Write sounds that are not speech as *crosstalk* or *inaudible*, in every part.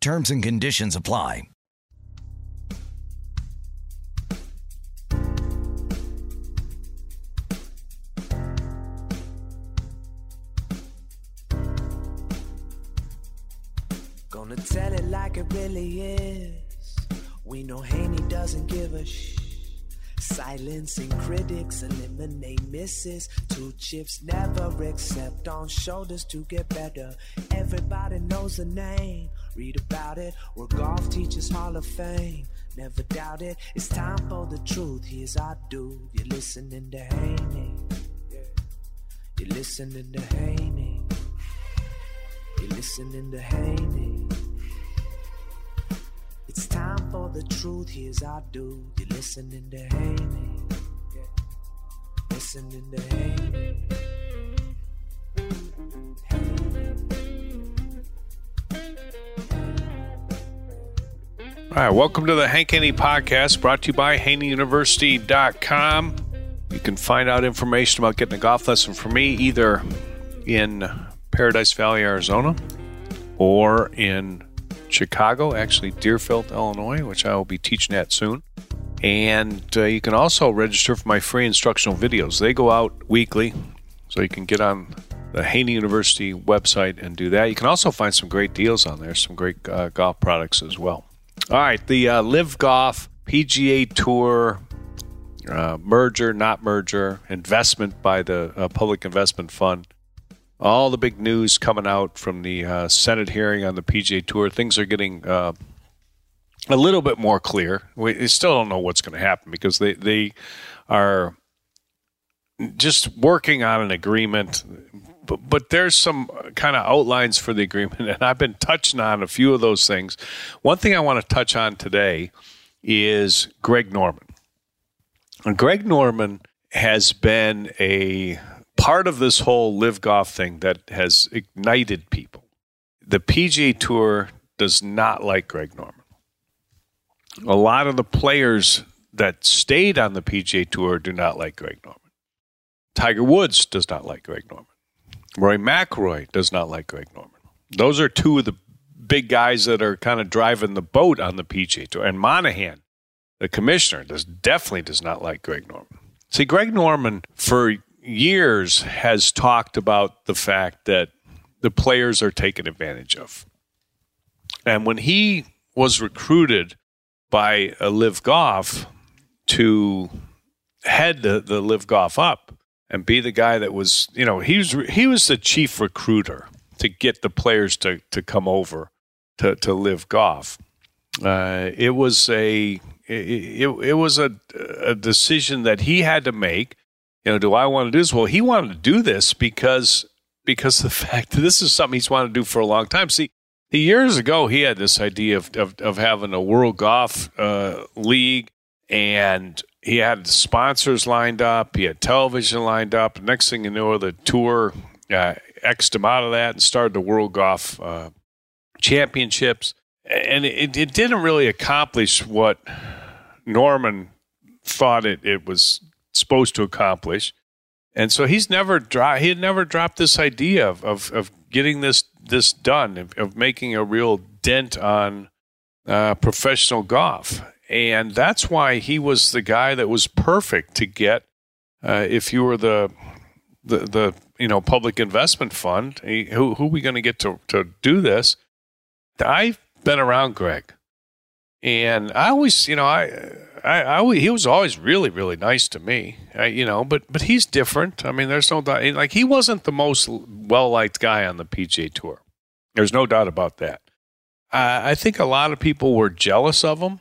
Terms and conditions apply. Gonna tell it like it really is. We know Haney doesn't give a shh. Silencing critics, eliminate misses. Two chips never accept on shoulders to get better. Everybody knows the name. Read about it. We're golf teachers Hall of Fame. Never doubt it. It's time for the truth. Here's our dude. You're listening to Haney. You're listening to Haney. You're listening to Haney. It's time for the truth. Here's our dude. You're listening to Haney. Listening to Haney. All right, welcome to the Hank Haney podcast brought to you by HaneyUniversity.com. You can find out information about getting a golf lesson from me either in Paradise Valley, Arizona, or in Chicago, actually Deerfield, Illinois, which I will be teaching at soon. And uh, you can also register for my free instructional videos. They go out weekly, so you can get on the Haney University website and do that. You can also find some great deals on there, some great uh, golf products as well. All right, the uh, LIV Golf PGA Tour uh, merger, not merger, investment by the uh, Public Investment Fund. All the big news coming out from the uh, Senate hearing on the PGA Tour. Things are getting uh, a little bit more clear. We still don't know what's going to happen because they, they are just working on an agreement but, but there's some kind of outlines for the agreement, *laughs* and I've been touching on a few of those things. One thing I want to touch on today is Greg Norman. Greg Norman has been a part of this whole LIV Golf thing that has ignited people. The PGA Tour does not like Greg Norman. A lot of the players that stayed on the PGA Tour do not like Greg Norman. Tiger Woods does not like Greg Norman. Rory McIlroy does not like Greg Norman. Those are two of the big guys that are kind of driving the boat on the PGA Tour. And Monahan, the commissioner, does definitely does not like Greg Norman. See, Greg Norman for years has talked about the fact that the players are taken advantage of. And when he was recruited by a LIV Golf to head the, the LIV Golf up, and be the guy that was, you know, he was he was the chief recruiter to get the players to to come over to to LIV Golf. Uh, it was a it, it, was a, a decision that he had to make. You know, do I want to do this? Well, he wanted to do this because because the *laughs* fact that this is something he's wanted to do for a long time. See, years ago he had this idea of of, of having a world golf uh, league and he had sponsors lined up. He had television lined up. Next thing you know, the tour uh, xed him out of that and started the World Golf uh, Championships. And it, it didn't really accomplish what Norman thought it, it was supposed to accomplish. And so he's never dropped. He had never dropped this idea of, of, of getting this this done, of, of making a real dent on uh, professional golf. And that's why he was the guy that was perfect to get uh, if you were the, the, the you know public investment fund. Who who are we going to get to do this? I've been around Greg, and I always you know I. I, I, he was always really, really nice to me, I, you know. But but he's different. I mean, there's no doubt. Like he wasn't the most well liked guy on the PGA Tour. There's no doubt about that. Uh, I think a lot of people were jealous of him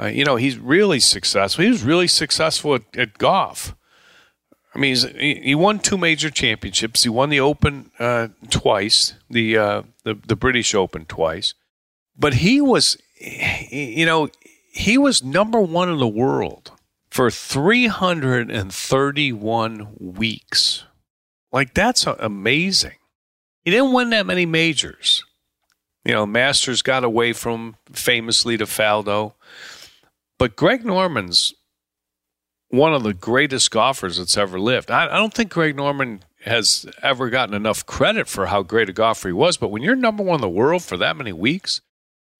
uh, you know, he's really successful. He was really successful at, at golf. I mean, he, he won two major championships. He won the Open uh, twice, the, uh, the the British Open twice. But he was you know, he was number one in the world for 331 weeks. Like, that's amazing. He didn't win that many majors. You know, Masters got away from famously to Faldo. But Greg Norman's one of the greatest golfers that's ever lived. I, I, don't think Greg Norman has ever gotten enough credit for how great a golfer he was. But when you're number one in the world for that many weeks,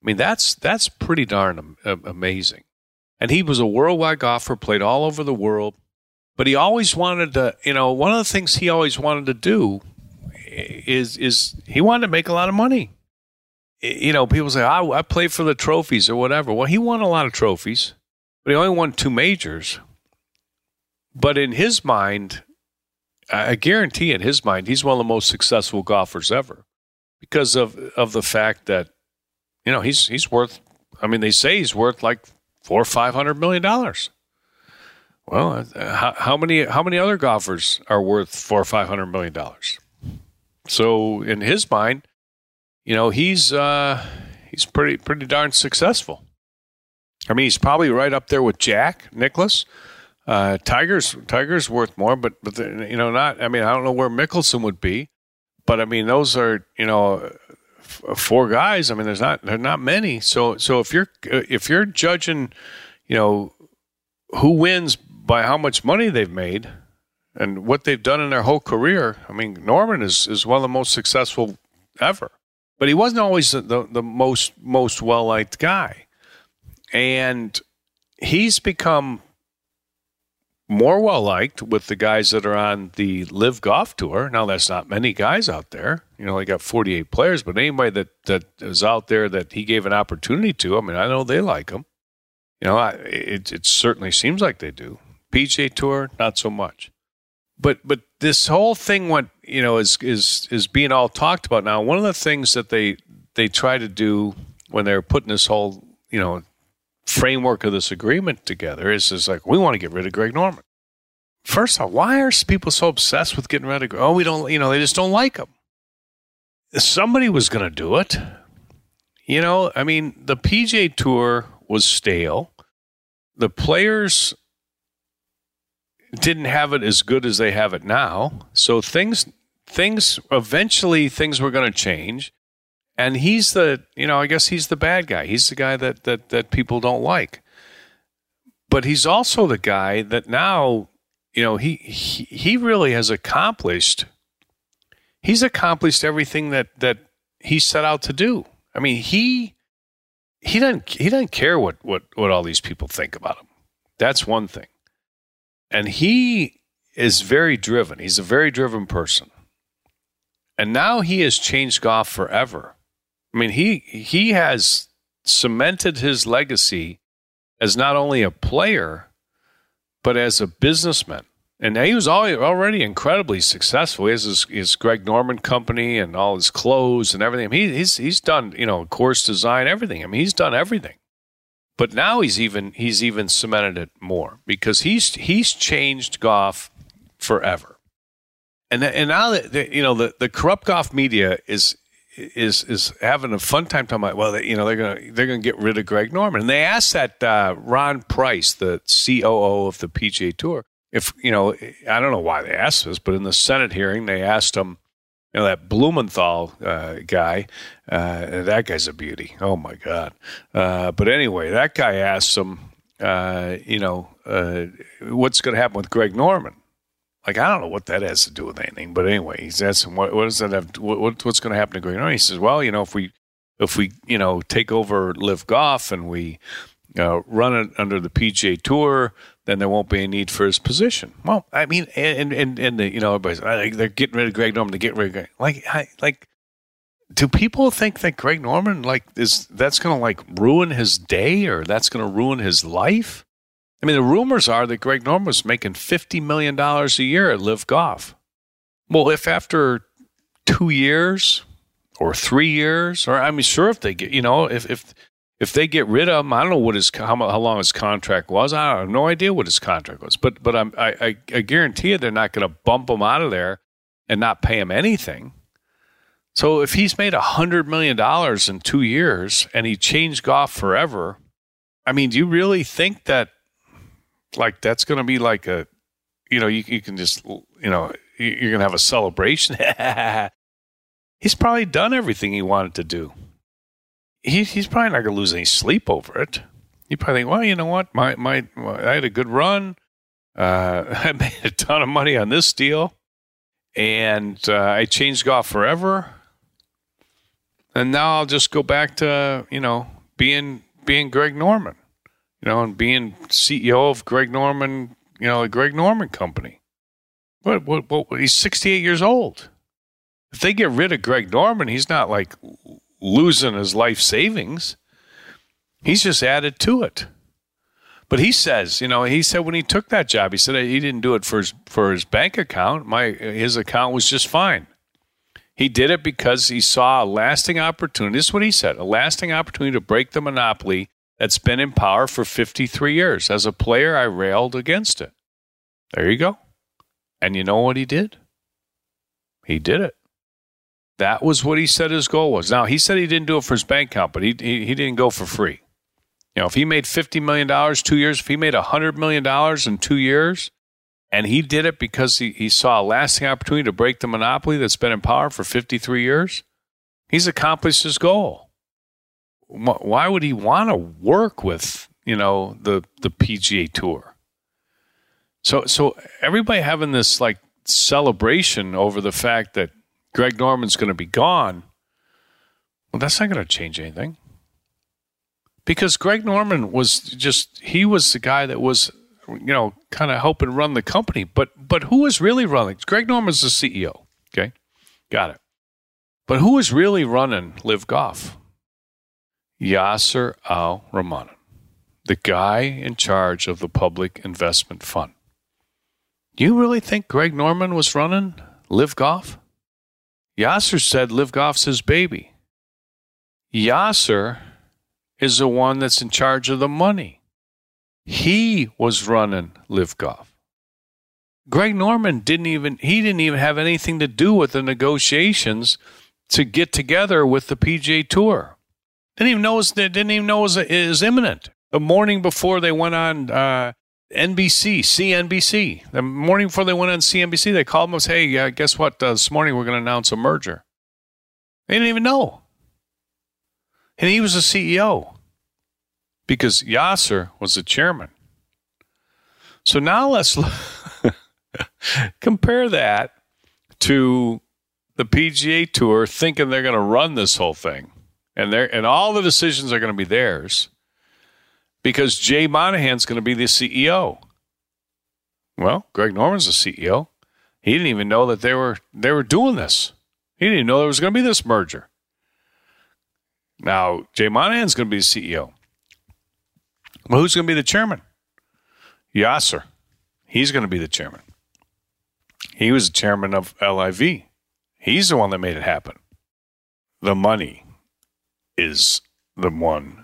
I mean that's that's pretty darn amazing. And he was a worldwide golfer, played all over the world. But he always wanted to, you know, one of the things he always wanted to do is is he wanted to make a lot of money. You know, people say, I, I play for the trophies or whatever. Well, he won a lot of trophies, but he only won two majors. But in his mind, I guarantee in his mind, he's one of the most successful golfers ever because of of the fact that you know he's he's worth. I mean, they say he's worth like four or five hundred million dollars. Well, uh, how, how, many how many other golfers are worth four or five hundred million dollars? So in his mind, you know, he's uh, he's pretty pretty darn successful. I mean, he's probably right up there with Jack Nicklaus. Uh, Tigers Tigers worth more, but but the, you know not. I mean, I don't know where Mickelson would be, but I mean those are you know f- four guys. I mean, there's not there's not many. So so if you're if you're judging, you know, who wins by how much money they've made and what they've done in their whole career, I mean, Norman is is one of the most successful ever. But he wasn't always the, the, the most most well liked guy, and he's become more well liked with the guys that are on the LIV Golf Tour. Now, that's not many guys out there. You know, they got 48 players, but anybody that, that is out there that he gave an opportunity to, I mean, I know they like him. You know, I, it, it certainly seems like they do. PGA Tour, not so much. But but this whole thing went, you know, is is is being all talked about now. One of the things that they they try to do when they're putting this whole, you know, framework of this agreement together is is like we want to get rid of Greg Norman. First of all, why are people so obsessed with getting rid of? Greg? Oh, we don't. You know, they just don't like him. Somebody was going to do it. You know, I mean, the PGA Tour was stale. The players didn't have it as good as they have it now. So things things eventually things were going to change. And he's the you know i guess he's the bad guy. He's the guy that that that people don't like. But he's also the guy that now you know he he, he really has accomplished he's accomplished everything that that he set out to do. I mean he he doesn't he doesn't care what what what all these people think about him. That's one thing and he is very driven he's a very driven person and now he has changed golf forever I mean, he he has cemented his legacy as not only a player, but as a businessman. And he was already incredibly successful. He has his, his Greg Norman company and all his clothes and everything. I mean, he's he's done you know course design, everything. I mean, he's done everything. But now he's even he's even cemented it more because he's he's changed golf forever. And and now that you know the the corrupt golf media is is is having a fun time talking about. Well, they, you know they're gonna they're gonna get rid of Greg Norman, and they asked that uh, Ron Price, the COO of the PGA Tour, if you know I don't know why they asked this, but in the Senate hearing they asked him, you know that Blumenthal uh, guy, uh, that guy's a beauty. Oh my God! Uh, but anyway, that guy asked him, uh, you know, uh, what's going to happen with Greg Norman? Like I don't know what that has to do with anything, but anyway, he's asking what, what does that have? What, what's going to happen to Greg? Norman? He says, well, you know, if we if we you know take over LIV Golf and we uh, run it under the PGA Tour, then there won't be a need for his position. Well, I mean, and and and the, you know, everybody's they're getting rid of Greg Norman to get rid of Greg. Like, I, like, do people think that Greg Norman like is that's going to like ruin his day or that's going to ruin his life? I mean, the rumors are that Greg Norman was making $50 million a year at LIV Golf. Well, if after two years or three years, or I'm sure if they get, you know, if, if, if they get rid of him, I don't know what his how, how long his contract was. I have no idea what his contract was, but but I'm, I, I, guarantee you they're not going to bump him out of there and not pay him anything. So if he's made a hundred million dollars in two years and he changed golf forever, I mean, do you really think that like that's going to be like a, you know, you, you can just, you know, you're going to have a celebration? *laughs* he's probably done everything he wanted to do. He, he's probably not going to lose any sleep over it. You probably think, well, you know what, my my, I had a good run. Uh, *laughs* I made a ton of money on this deal, and uh, I changed golf forever. And now I'll just go back to you know being being Greg Norman, you know, and being CEO of Greg Norman, you know, the Greg Norman Company. What what what? He's sixty eight years old. If they get rid of Greg Norman, he's not like losing his life savings. He's just added to it. But he says, you know, he said when he took that job, he said he didn't do it for his for his bank account. My his account was just fine. He did it because he saw a lasting opportunity. This is what he said: a lasting opportunity to break the monopoly that's been in power for 53 years. As a player, I railed against it. There you go. And you know what he did? He did it. That was what he said his goal was. Now he said he didn't do it for his bank account, but he he, he didn't go for free. You know, if he made $50 million two years, if he made $100 million in two years, and he did it because he, he saw a lasting opportunity to break the monopoly that's been in power for 53 years, he's accomplished his goal. Why would he want to work with, you know, the, the PGA Tour? So, so everybody having this like celebration over the fact that Greg Norman's going to be gone, well, that's not going to change anything. Because Greg Norman was just he was the guy that was you know kind of helping run the company. But but who was really running? Greg Norman's the CEO okay? Got it. But who was really running LIV Golf Yasser Al Rumayyan the guy in charge of the public investment fund. Do you really think Greg Norman was running LIV Golf Yasser said LIV Golf's his baby Yasser is the one that's in charge of the money. He was running LIV Golf. Greg Norman didn't even he didn't even have anything to do with the negotiations to get together with the PGA Tour. Didn't even know it was, didn't even know it was, it was imminent. The morning before they went on uh, NBC, CNBC, the morning before they went on CNBC, they called him and said, "Hey, uh, guess what? Uh, this morning we're going to announce a merger." They didn't even know, and he was the CEO because Yasser was the chairman. So now let's *laughs* compare that to the PGA Tour thinking they're going to run this whole thing, and and all the decisions are going to be theirs because Jay Monahan's going to be the CEO. Well, Greg Norman's the CEO. He didn't even know that they were they were doing this. He didn't know there was going to be this merger. Now, Jay Monahan's going to be the CEO. Well, who's going to be the chairman? Yasser. He's going to be the chairman. He was the chairman of LIV. He's the one that made it happen. The money is the one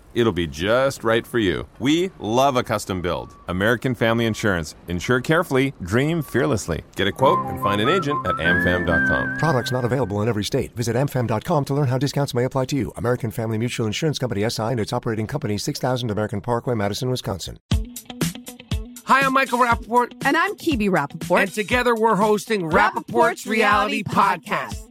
It'll be just right for you. We love a custom build. American Family Insurance. Insure carefully, dream fearlessly. Get a quote and find an agent at amfam.com. Products not available in every state. Visit amfam.com to learn how discounts may apply to you. American Family Mutual Insurance Company SI and its operating company 6000 American Parkway, Madison, Wisconsin. Hi, I'm Michael Rapaport. And I'm Kibi Rapaport. And together we're hosting Rapaport's, Reality, Podcast.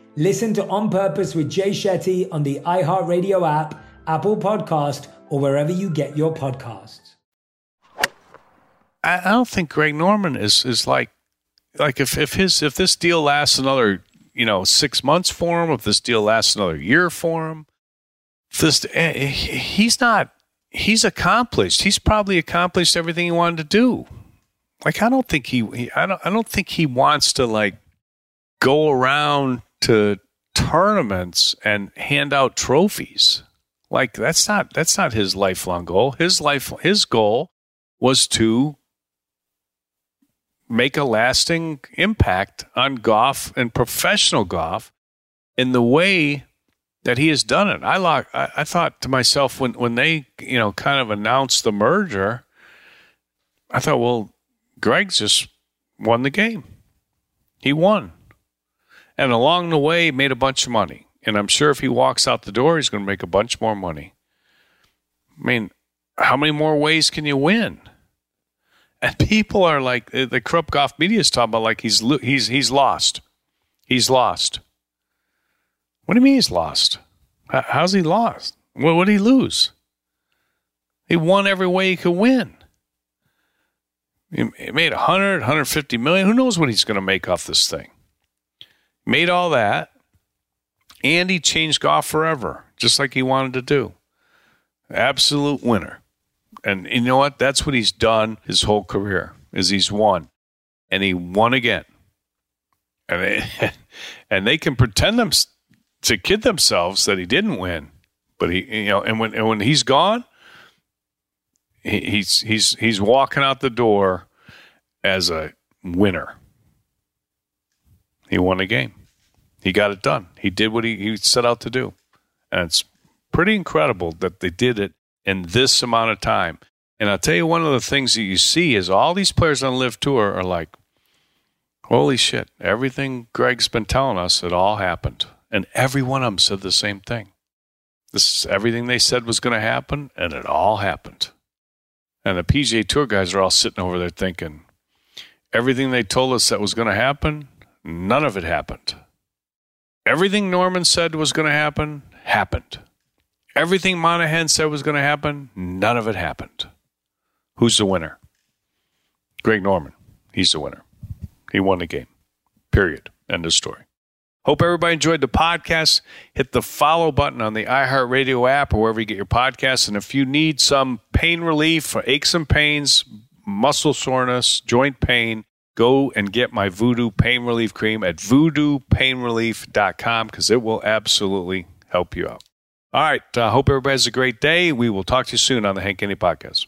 Listen to On Purpose with Jay Shetty on the iHeartRadio app, Apple Podcast, or wherever you get your podcasts. I, don't think Greg Norman is is like like if if his if this deal lasts another you know six months for him, if this deal lasts another year for him, this eh, he's not he's accomplished. He's probably accomplished everything he wanted to do. Like I don't think he I don't I don't think he wants to like go around to tournaments and hand out trophies. Like that's not that's not his lifelong goal. His life his goal was to make a lasting impact on golf and professional golf in the way that he has done it. I lo- I, I thought to myself when when they you know kind of announced the merger, I thought, well, Greg's just won the game. He won, and along the way made a bunch of money. And I'm sure if he walks out the door, he's going to make a bunch more money. I mean, how many more ways can you win? And *laughs* people are like the golf media is talking about like he's he's he's lost, he's lost. What do you mean he's lost? How's he lost? What did he lose? He won every way he could win. He made 100, 150 million. Who knows what he's going to make off this thing? Made all that, and he changed golf forever, just like he wanted to do. Absolute winner. And you know what? That's what he's done his whole career. Is he's won, and he won again. And they, *laughs* and they can pretend them to kid themselves that he didn't win, but he you know. And when and when he's gone, he, he's he's he's walking out the door as a winner. He won a game. He got it done. He did what he, he set out to do. And it's pretty incredible that they did it in this amount of time. And I'll tell you one of the things that you see is all these players on LIV Tour are like, holy shit, everything Greg's been telling us, it all happened. And every one of them said the same thing. This is everything they said was going to happen, and it all happened. And the PGA Tour guys are all sitting over there thinking, everything they told us that was going to happen, none of it happened. Everything Norman said was going to happen happened. Everything Monahan said was going to happen, none of it happened. Who's the winner? Greg Norman. He's the winner. He won the game. Period. End of story. Hope everybody enjoyed the podcast. Hit the follow button on the iHeartRadio app or wherever you get your podcasts. And if you need some pain relief for aches and pains, muscle soreness, joint pain, go and get my Voodoo Pain Relief Cream at voodoopainrelief.com because it will absolutely help you out. All right. I uh, hope everybody has a great day. We will talk to you soon on the Hank Haney Podcast.